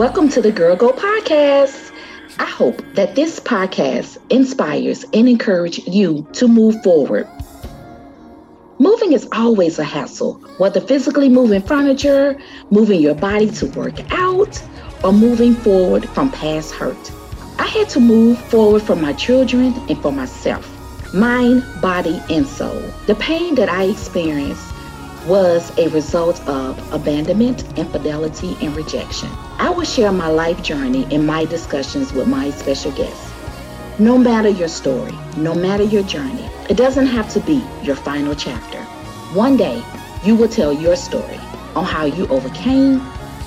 Welcome to the Girl Go Podcast. I hope that this podcast inspires and encourages you to move forward. Moving is always a hassle, whether physically moving furniture, moving your body to work out, or moving forward from past hurt. I had to move forward for my children and for myself, mind, body, and soul. The pain that I experienced was a result of abandonment, infidelity, and rejection. I will share my life journey in my discussions with my special guests. No matter your story, no matter your journey, it doesn't have to be your final chapter. One day, you will tell your story on how you overcame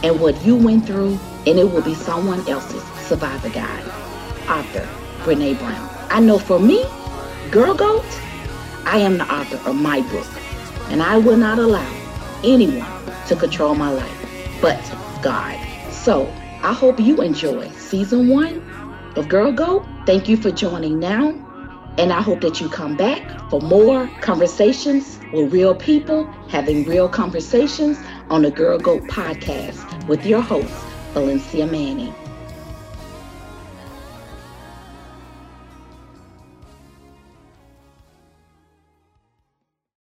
and what you went through, and it will be someone else's survivor guide. Author Brene Brown. I know for me, Girl Goat, I am the author of my book, and I will not allow anyone to control my life but God. So I hope you enjoy season one of Girl Go. Thank you for joining now. And I hope that you come back for more conversations with real people having real conversations on the Girl Goat podcast with your host, Valencia Manning.